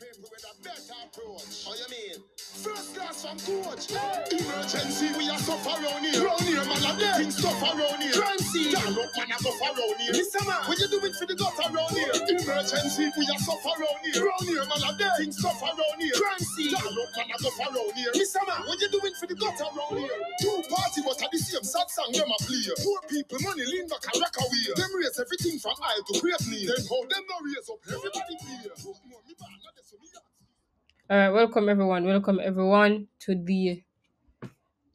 people with a better approach. How you mean? First class from coach. Emergency, we are suffer around here. Round here, man, I'm getting stuff around here. Crime scene. Down up, man, I go around here. Mr. Man, what you doing for the gutter around here? Emergency, we are suffer around here. Round here, man, I'm getting stuff around here. Crime scene. Down up, man, I go around here. Mr. Man, what you doing for the gutter around here? Two party, but at the same sad song, them a play. Poor people, money lean back and rock away. Them raise everything from high to great knee. Then how them no raise up, everybody pay. No, me bad, not this, so me that. All right, welcome everyone. Welcome everyone to the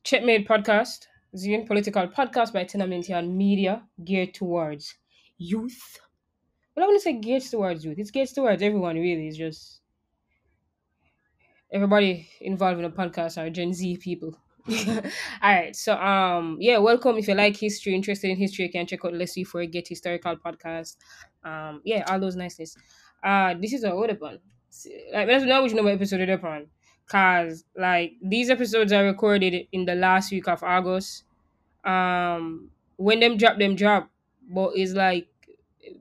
Checkmate podcast, Zine political podcast by Tenamentian Media, geared towards youth. Well, I want to say geared towards youth. It's geared towards everyone, really. It's just everybody involved in the podcast are Gen Z people. all right, so um, yeah, welcome. If you like history, interested in history, you can check out Let's See for a Get Historical podcast. Um, yeah, all those niceness. Uh, this is other one. Like, let's know which number episode it upon, cause like these episodes are recorded in the last week of August. Um, when them drop them drop, but it's like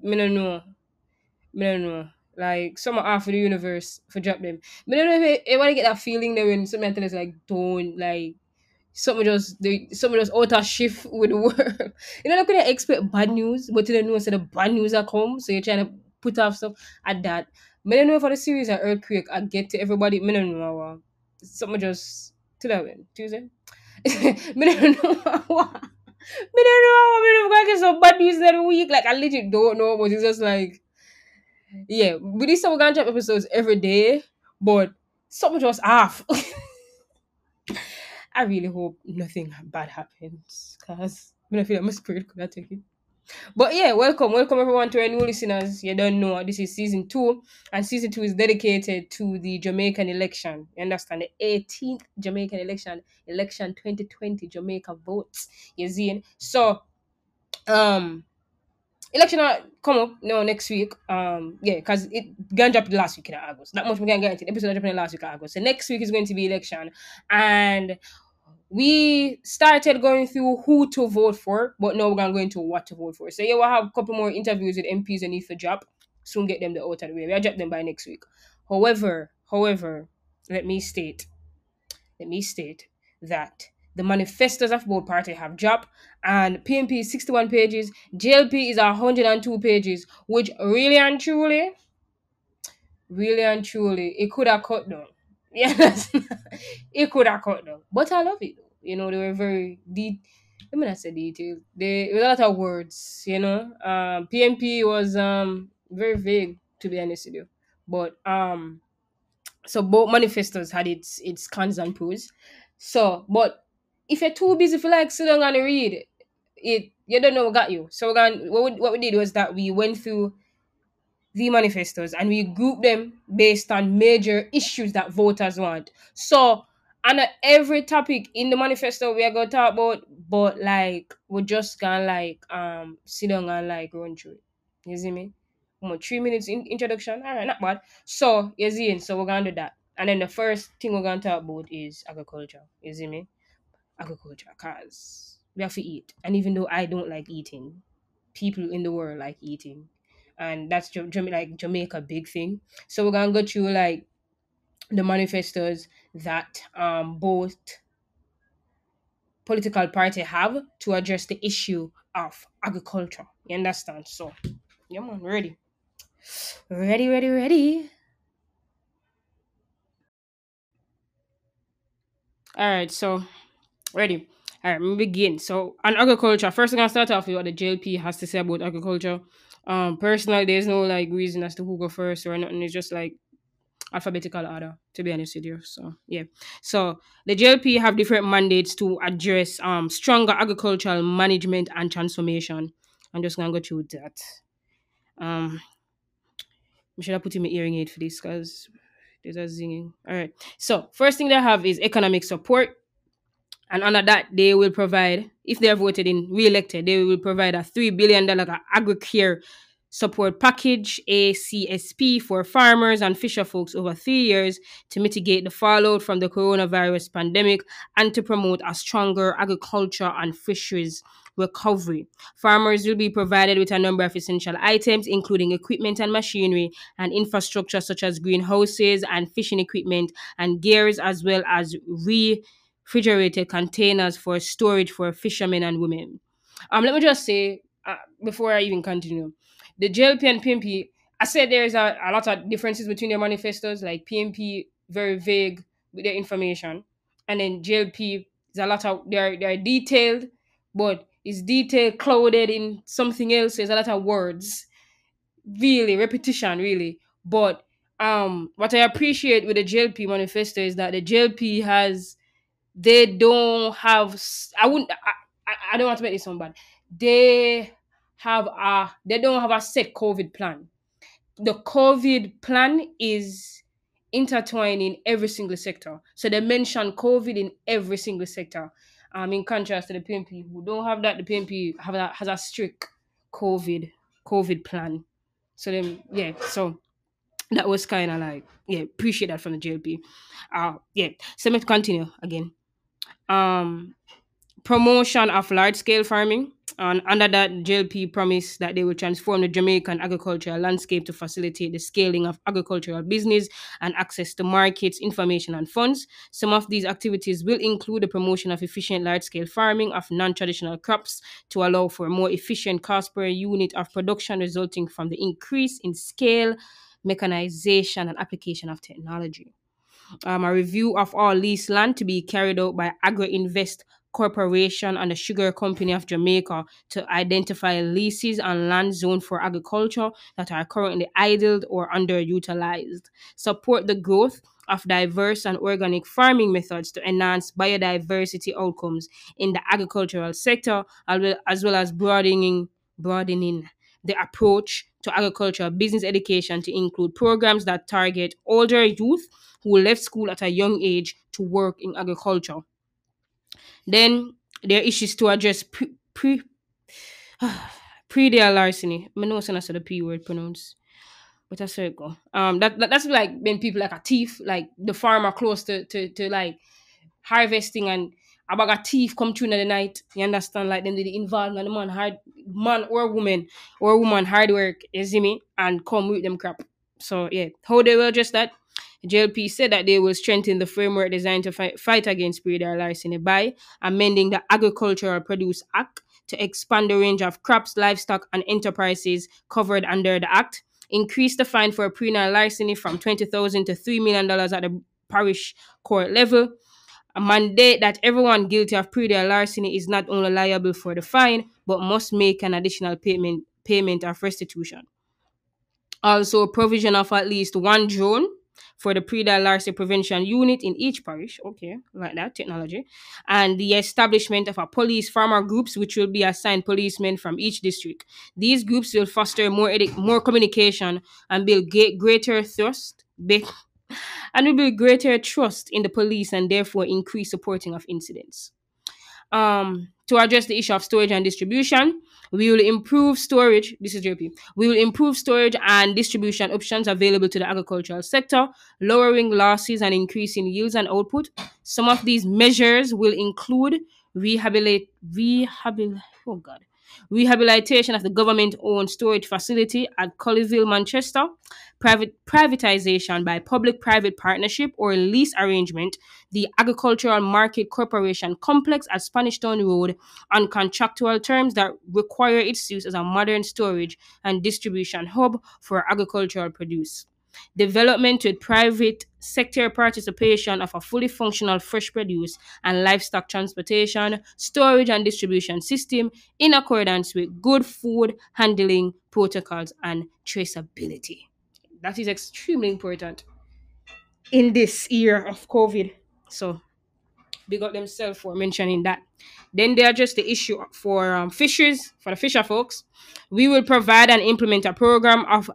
me no know, me no know. Like some are of the universe for drop them. I don't know if to get that feeling that when something tell us like don't like something just they something just out of shift with the world. you know, they couldn't expect bad news, but you don't know so the bad news are come, so you're trying to put off stuff at that. Me don't know for the series of earthquake I get to everybody. Me don't know what. Something just to that win Tuesday. me don't know what. Me don't know what. Me don't know get some bad news every week. Like I legit don't know, but it's just like yeah. We need some drop episodes every day, but something just off. I really hope nothing bad happens because I feel like my spirit could have taken. But yeah, welcome, welcome everyone to our new listeners. You don't know this is season two, and season two is dedicated to the Jamaican election. You understand the 18th Jamaican election, election 2020 Jamaica votes. You see, so um, election come up no next week. Um, yeah, because it gonna last week in August. That much we can guarantee. The episode dropping last week in August. So next week is going to be election, and we started going through who to vote for, but now we're gonna go into what to vote for. So yeah, we'll have a couple more interviews with MPs and if a drop. Soon get them the out of the way. We'll drop them by next week. However, however, let me state, let me state that the manifestos of both parties have dropped and PNP is 61 pages, JLP is 102 pages, which really and truly, really and truly, it could have cut down. Yes, it could have cut down. But I love it. You know, they were very deep. Let me not say detailed. They it was a lot of words. You know, um, PNP was um very vague to be honest with you. But um, so both manifestos had its its cons and pros. So, but if you're too busy for like sit down and read it, you don't know what got you. So going what we, what we did was that we went through the manifestos and we group them based on major issues that voters want. So and uh, every topic in the manifesto we are gonna talk about, but like we're just gonna like um sit down and like run through it. You see me? About three minutes in introduction. All right, not bad. So you see, so we're gonna do that. And then the first thing we're gonna talk about is agriculture. You see me? Agriculture, cause we have to eat. And even though I don't like eating, people in the world like eating, and that's Jam- like Jamaica big thing. So we're gonna go through like the manifestos that um both political party have to address the issue of agriculture. You understand? So, yeah, man, ready, ready, ready, ready. All right, so ready. All right, begin. So, on agriculture, first thing I start off with what the JLP has to say about agriculture. Um, personally, there's no like reason as to who go first or nothing. It's just like alphabetical order, to be honest with you. So yeah. So the JLP have different mandates to address um stronger agricultural management and transformation. I'm just gonna go through that. Um I should have put in my hearing aid for this because there's a zinging. All right. So first thing they have is economic support. And under that, they will provide, if they are voted in re-elected, they will provide a three billion dollar agri-care support package ACSP for farmers and fisher folks over three years to mitigate the fallout from the coronavirus pandemic and to promote a stronger agriculture and fisheries recovery. Farmers will be provided with a number of essential items, including equipment and machinery and infrastructure such as greenhouses and fishing equipment and gears, as well as refrigerated containers for storage for fishermen and women. Um, let me just say uh, before I even continue the JLP and PNP, I said there's a, a lot of differences between their manifestos, like PNP very vague with their information, and then JLP is a lot of they're they're detailed, but it's detailed clouded in something else. There's a lot of words, really repetition, really. But um, what I appreciate with the JLP manifesto is that the JLP has they don't have I wouldn't I, I, don't want to make this sound bad. They have a they don't have a set COVID plan. The COVID plan is intertwined in every single sector. So they mention COVID in every single sector. Um, in contrast to the PNP who don't have that, the PNP have a, has a strict COVID COVID plan. So then yeah, so that was kind of like yeah, appreciate that from the JLP. Uh yeah, so let me continue again. Um, promotion of large scale farming. And under that, JLP promised that they will transform the Jamaican agricultural landscape to facilitate the scaling of agricultural business and access to markets, information, and funds. Some of these activities will include the promotion of efficient large scale farming of non traditional crops to allow for more efficient cost per unit of production, resulting from the increase in scale, mechanization, and application of technology. Um, a review of all leased land to be carried out by Agro Invest Corporation and the Sugar Company of Jamaica to identify leases and land zoned for agriculture that are currently idled or underutilized. Support the growth of diverse and organic farming methods to enhance biodiversity outcomes in the agricultural sector, as well as broadening broadening the approach to agricultural business education to include programs that target older youth who left school at a young age to work in agriculture. Then there are issues to address pre pre predial larceny. I know it's the P word pronounced. But that's where it go. Um that, that that's like when people like a thief, like the farmer close to to, to like harvesting and about a thief come through in the night. You understand? Like then they involve in the man hard man or woman or woman hard work, you see me, and come with them crap. So yeah, how they will address that? JLP said that they will strengthen the framework designed to fight, fight against predial larceny by amending the Agricultural Produce Act to expand the range of crops, livestock, and enterprises covered under the Act, increase the fine for predial larceny from 20,000 to $3 million at the parish court level, mandate that everyone guilty of predial larceny is not only liable for the fine, but must make an additional payment, payment of restitution. Also, a provision of at least one drone for the predial larceny prevention unit in each parish. Okay, like that technology, and the establishment of a police farmer groups, which will be assigned policemen from each district. These groups will foster more edu- more communication and build greater trust. Be- and will build greater trust in the police and therefore increase supporting of incidents. Um, to address the issue of storage and distribution, we will improve storage. This is JP. We will improve storage and distribution options available to the agricultural sector, lowering losses and increasing yields and output. Some of these measures will include rehabilitate, oh God, rehabilitation of the government owned storage facility at Coleyville, Manchester, private privatization by public private partnership or lease arrangement, the Agricultural Market Corporation complex at Spanish Town Road on contractual terms that require its use as a modern storage and distribution hub for agricultural produce development with private sector participation of a fully functional fresh produce and livestock transportation, storage, and distribution system in accordance with good food handling protocols and traceability. That is extremely important in this year of COVID. So, big up themselves for mentioning that. Then they address the issue for um, fishers, for the fisher folks. We will provide and implement a program of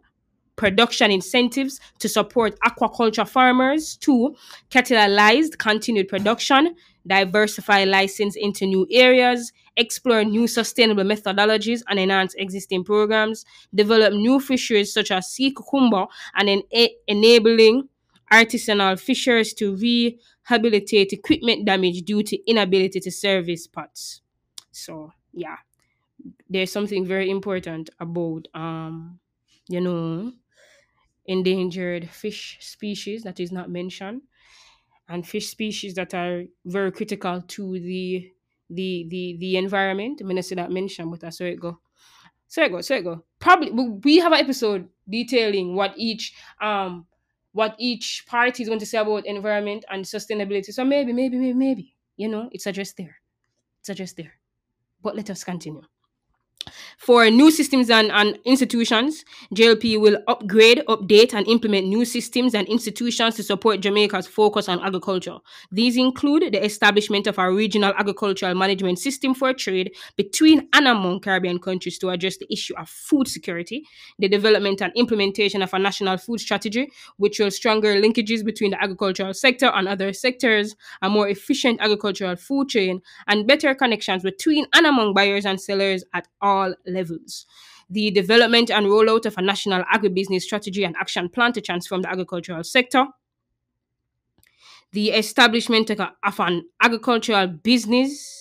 production incentives to support aquaculture farmers. to catalyzed continued production, diversify license into new areas, explore new sustainable methodologies and enhance existing programs, develop new fisheries such as sea cucumber, and en- enabling artisanal fishers to rehabilitate equipment damage due to inability to service pots. So, yeah, there's something very important about, um, you know, endangered fish species that is not mentioned and fish species that are very critical to the the the the environment. Minister I that mentioned, but I saw it go. So it go, so it go. Probably we have an episode detailing what each um what each party is going to say about environment and sustainability. So maybe, maybe, maybe, maybe, you know, it's addressed there. It's addressed there. But let us continue. For new systems and, and institutions, JLP will upgrade, update, and implement new systems and institutions to support Jamaica's focus on agriculture. These include the establishment of a regional agricultural management system for trade between and among Caribbean countries to address the issue of food security, the development and implementation of a national food strategy, which will stronger linkages between the agricultural sector and other sectors, a more efficient agricultural food chain, and better connections between and among buyers and sellers at all levels. The development and rollout of a national agribusiness strategy and action plan to transform the agricultural sector. The establishment of, an agricultural business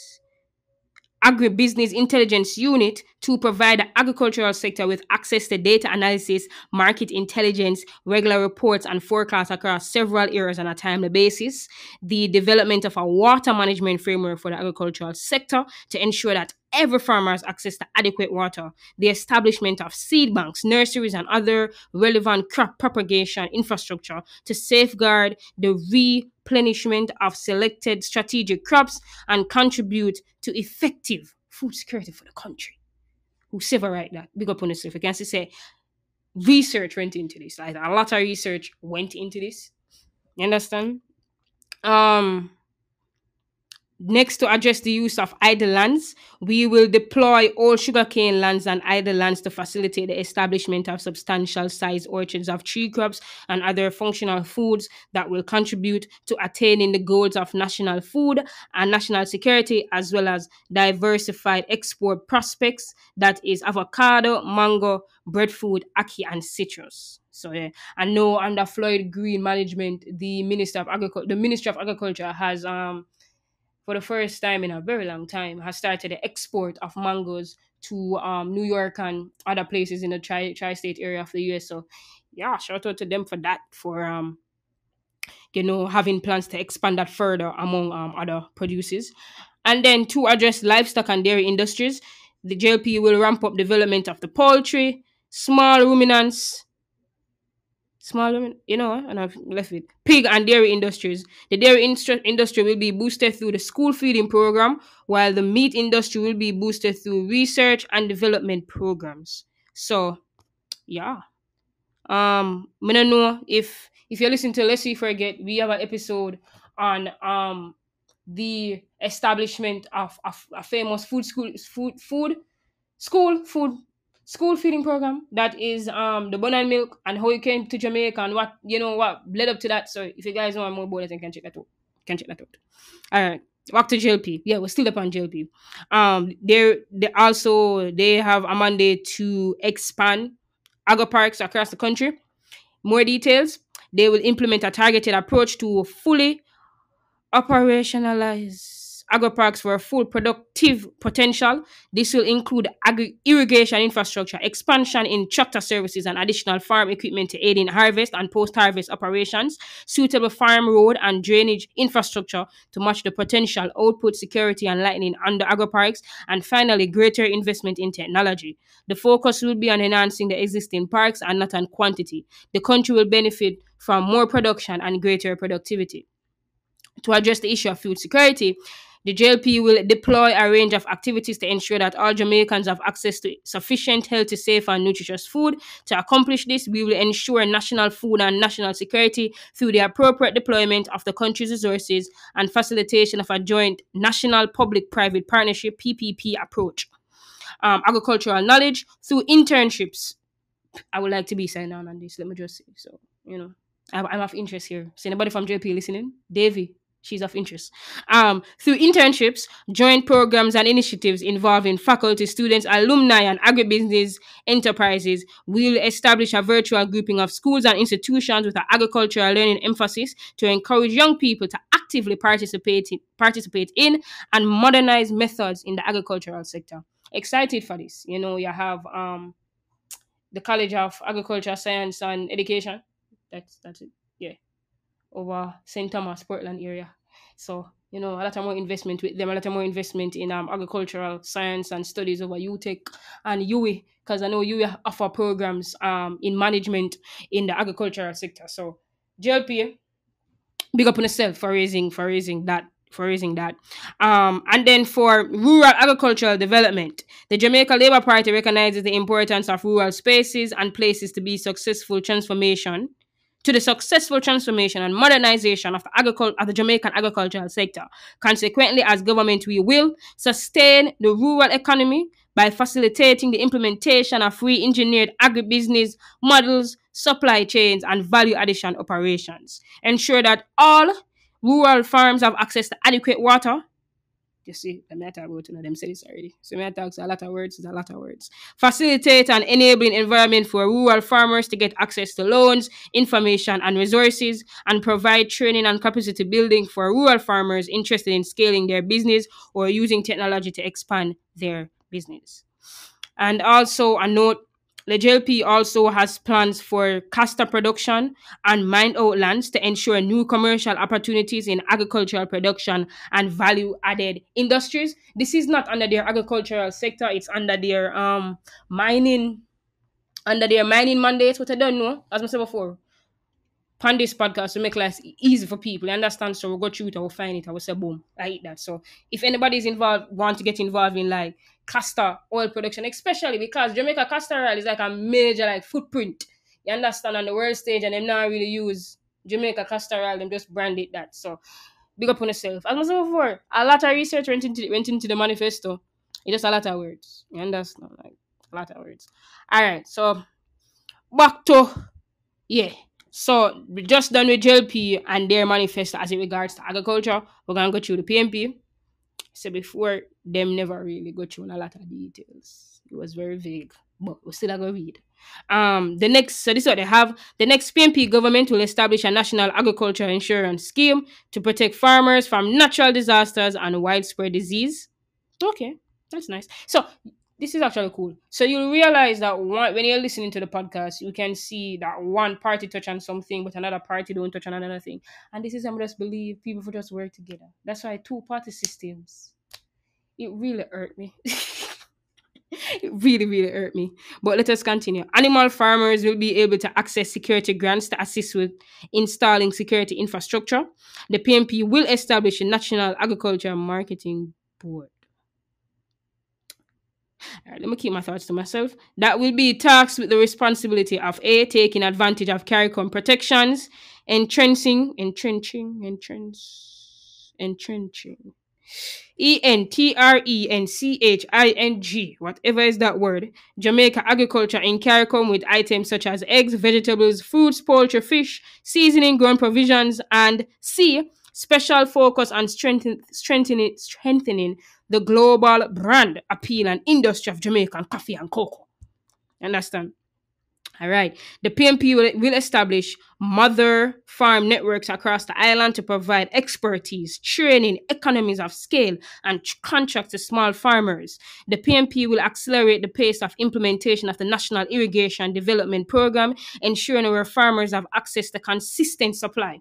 agribusiness intelligence unit to provide the agricultural sector with access to data analysis, market intelligence, regular reports, and forecasts across several areas on a timely basis. The development of a water management framework for the agricultural sector to ensure that every farmer has access to adequate water. The establishment of seed banks, nurseries, and other relevant crop propagation infrastructure to safeguard the replenishment of selected strategic crops and contribute to effective food security for the country. Whoever write that, big up on yourself. I can say research went into this. Like a lot of research went into this. You understand? Um Next, to address the use of idle lands, we will deploy all sugarcane lands and idle lands to facilitate the establishment of substantial size orchards of tree crops and other functional foods that will contribute to attaining the goals of national food and national security, as well as diversified export prospects that is avocado, mango, breadfruit, ackee, and citrus. So yeah, I know under Floyd Green management, the Minister of Agriculture, the Ministry of Agriculture has um for the first time in a very long time, has started the export of mangoes to um, New York and other places in the tri tri-state area of the US. So yeah, shout out to them for that, for um, you know, having plans to expand that further among um, other producers. And then to address livestock and dairy industries, the JLP will ramp up development of the poultry, small ruminants, small, women, you know, and I've left it. Pig and dairy industries. The dairy industry will be boosted through the school feeding program, while the meat industry will be boosted through research and development programs. So, yeah. Um, I don't know if if you're listening to Let's See Forget, we have an episode on um the establishment of, of a famous food school food food school food school feeding program that is um the bun and milk and how you came to Jamaica and what you know what led up to that. So if you guys want more about it, you can check that out. Can check that out. All right. Back to JLP. Yeah, we're still up on JLP. Um, they they also they have a mandate to expand agro parks across the country. More details. They will implement a targeted approach to fully operationalize agroparks for full productive potential. This will include agri- irrigation infrastructure, expansion in tractor services, and additional farm equipment to aid in harvest and post harvest operations, suitable farm road and drainage infrastructure to match the potential output, security, and lighting under agroparks, and finally, greater investment in technology. The focus will be on enhancing the existing parks and not on quantity. The country will benefit from more production and greater productivity. To address the issue of food security, the JLP will deploy a range of activities to ensure that all Jamaicans have access to sufficient, healthy, safe, and nutritious food. To accomplish this, we will ensure national food and national security through the appropriate deployment of the country's resources and facilitation of a joint national public private partnership PPP approach. Um, agricultural knowledge through internships I would like to be signed on on this. Let me just say. So, you know, I'm, I'm of interest here. So anybody from JP listening? Davy, she's of interest. Um, through internships, joint programs, and initiatives involving faculty, students, alumni, and agribusiness enterprises, we'll establish a virtual grouping of schools and institutions with an agricultural learning emphasis to encourage young people to actively participate in, participate in and modernize methods in the agricultural sector. Excited for this. You know, you have um the College of Agriculture, Science, and Education. That's that's it. Over St. Thomas, Portland area. So you know, a lot of more investment with them, a lot of more investment in um agricultural science and studies over UTech and UWI, because I know UWI offer programs um in management in the agricultural sector. So JLP, big up on yourself for raising for raising that for raising that. Um, and then for rural agricultural development, the Jamaica Labour Party recognizes the importance of rural spaces and places to be successful transformation to the successful transformation and modernization of the, agricul- of the Jamaican agricultural sector. Consequently, as government, we will sustain the rural economy by facilitating the implementation of re-engineered agribusiness models, supply chains, and value addition operations. Ensure that all rural farms have access to adequate water. You see, the matter about you know, them say this already. So me talks a lot of words, is a lot of words. Facilitate an enabling environment for rural farmers to get access to loans, information, and resources, and provide training and capacity building for rural farmers interested in scaling their business or using technology to expand their business. And also a note the JLP also has plans for castor production and mine out lands to ensure new commercial opportunities in agricultural production and value added industries. This is not under their agricultural sector, it's under their um mining under their mining mandate. What I don't know, as I said before, on this podcast to make life easy for people. You understand? So we'll go through it, I will find it, I will say boom. I hate that. So if anybody's involved, want to get involved in like castor oil production, especially because Jamaica castor oil is like a major like footprint. You understand on the world stage and them not really use Jamaica castor oil, them just brand it that. So big up on yourself. As I said before, a lot of research went into went into the manifesto. It's just a lot of words. You understand? Like a lot of words. Alright, so back to yeah. So we just done with JLP and their manifesto as it regards to agriculture. We're gonna go through the PNP. So before them never really go through a lot of details. It was very vague, but we still gonna read. Um, the next so this is what they have. The next PNP government will establish a national agriculture insurance scheme to protect farmers from natural disasters and widespread disease. Okay, that's nice. So this is actually cool. So you'll realize that one, when you're listening to the podcast, you can see that one party touch on something, but another party don't touch on another thing. And this is I'm just believe people for just work together. That's why two party systems. It really hurt me. it really, really hurt me. But let us continue. Animal farmers will be able to access security grants to assist with installing security infrastructure. The PNP will establish a national agriculture marketing board. All right, let me keep my thoughts to myself. That will be tasked with the responsibility of A, taking advantage of CARICOM protections, entrenching, entrenching, entrench, entrenching. E N T R E N C H I N G, whatever is that word, Jamaica agriculture in CARICOM with items such as eggs, vegetables, fruits, poultry, fish, seasoning, grown provisions, and C, special focus on strengthen, strengthening, strengthening the global brand appeal and industry of Jamaican coffee and cocoa. Understand? All right. The PNP will, will establish mother farm networks across the island to provide expertise, training, economies of scale, and contracts to small farmers. The PNP will accelerate the pace of implementation of the National Irrigation Development Program, ensuring our farmers have access to consistent supply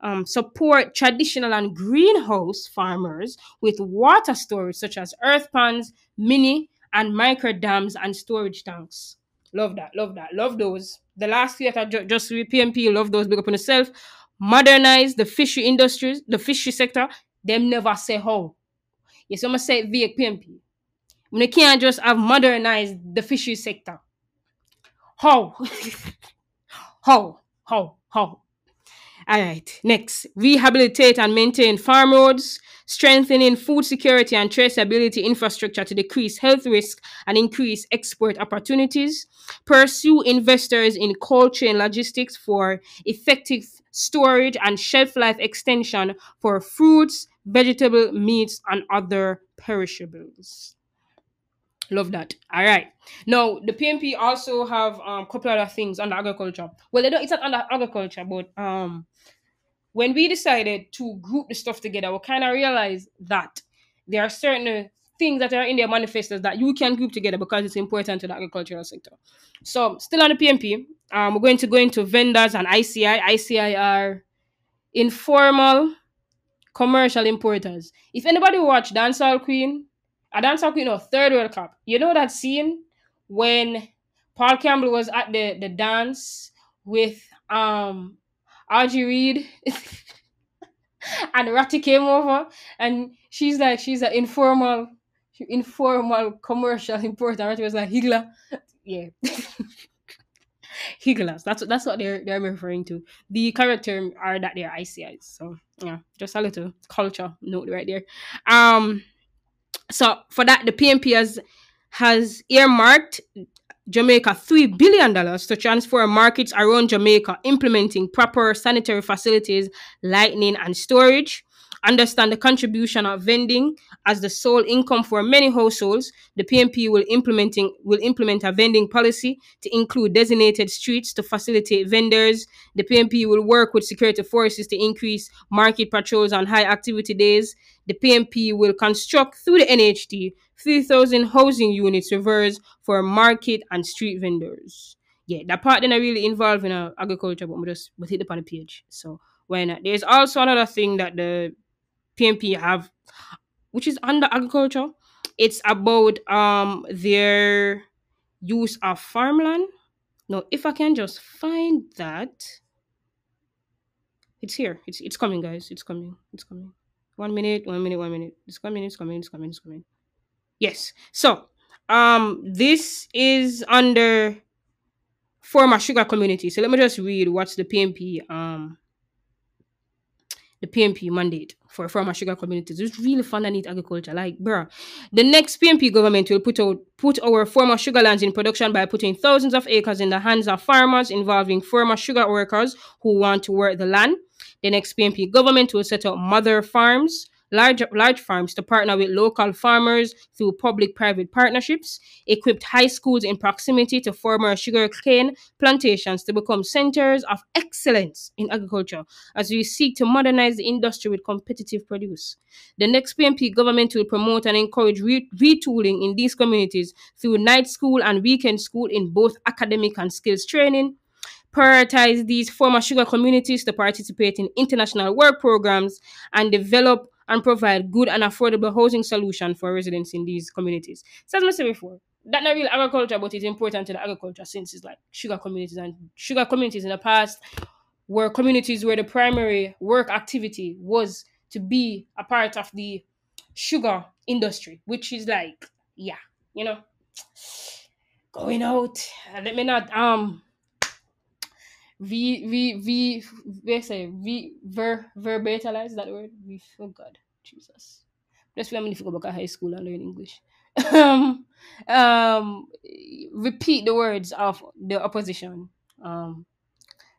um, support traditional and greenhouse farmers with water storage such as earth ponds, mini and micro dams and storage tanks. Love that, love that, love those. The last few that I ju- just PNP, love those, big up on yourself. Modernize the fishery industries, the fishery sector. Them never say how. Yes, I'm gonna say it via PNP. We can't just have modernized the fishery sector. How? how? How? How? All right, next, rehabilitate and maintain farm roads, strengthening food security and traceability infrastructure to decrease health risk and increase export opportunities, pursue investors in cold chain logistics for effective storage and shelf life extension for fruits, vegetable, meats, and other perishables. Love that. All right. Now the PNP also have um couple other things under agriculture. Well, they don't. It's not under agriculture, but um, when we decided to group the stuff together, we kind of realized that there are certain things that are in their manifestos that you can group together because it's important to the agricultural sector. So, still on the PNP, um, we're going to go into vendors and ICI. ICI are informal commercial importers. If anybody watch Dancehall Queen, a Dancehall you know, Third World Cop, you know that scene when Paul Campbell was at the, the dance with um Audrey Reid and Ratty came over and she's like she's an informal informal commercial importer. Ratty was like Higla. Yeah. Higlas. That's that's what they're they're referring to. The character are that they're ICIs. So yeah, just a little culture note right there. Um so for that the PNP has has earmarked Jamaica $3 billion to transform markets around Jamaica, implementing proper sanitary facilities, lighting, and storage. Understand the contribution of vending as the sole income for many households. The PNP will implementing will implement a vending policy to include designated streets to facilitate vendors. The PNP will work with security forces to increase market patrols on high activity days. The PNP will construct through the NHT 3,000 housing units reverse for market and street vendors. Yeah, that part then I really involved in uh, agriculture, but we just we hit up the page. So when uh, there's also another thing that the PNP have, which is under agriculture. It's about um their use of farmland. Now, if I can just find that, it's here. It's it's coming, guys. It's coming. It's coming. One minute. One minute. One minute. It's coming. It's coming. It's coming. It's coming. Yes. So, um, this is under former sugar community. So let me just read what's the PNP um the PNP mandate for farmer sugar communities. It's really fun and neat agriculture. Like, bruh, the next PNP government will put out put our former sugar lands in production by putting thousands of acres in the hands of farmers involving former sugar workers who want to work the land. The next PNP government will set up mother farms large, large farms to partner with local farmers through public private partnerships, equipped high schools in proximity to former sugarcane plantations to become centers of excellence in agriculture as we seek to modernize the industry with competitive produce. The next PNP government will promote and encourage re- retooling in these communities through night school and weekend school in both academic and skills training prioritize these former sugar communities to participate in international work programs and develop and provide good and affordable housing solution for residents in these communities. So as I said before, that's not really agriculture, but it's important to the agriculture since it's like sugar communities and sugar communities in the past were communities where the primary work activity was to be a part of the sugar industry, which is like, yeah, you know, going out. Let me not um V V V they say V ver verbalize that word. V oh God, Jesus. That's why I'm going to go back to high school and learn English. um, um, repeat the words of the opposition, um,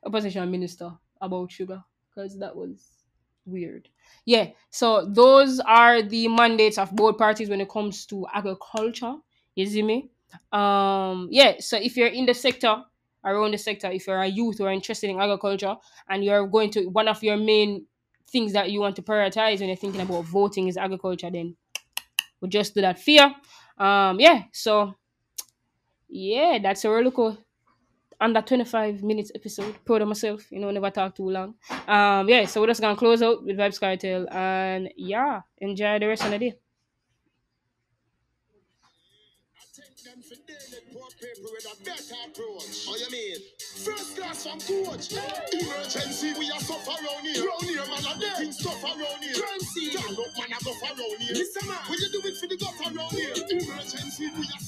opposition minister about sugar because that was weird. Yeah, so those are the mandates of both parties when it comes to agriculture. You see me? Um, yeah. So if you're in the sector around the sector. If you're a youth are interested in agriculture and you're going to one of your main things that you want to prioritize when you're thinking about voting is agriculture then we'll just do that fear um yeah so yeah that's a really cool under 25 minutes episode. Proud of myself you know never talk too long. Um yeah so we're just gonna close out with Vybz Kartel and yeah enjoy the rest of the day a better approach. Oh, you mean? First class from coach. Emergency, we are suffer around here. Round here, man, I'm getting stuff around here. Scene. Stand up, man, I go around here. Listen, man. When you do it for the gutter around here. Emergency, we are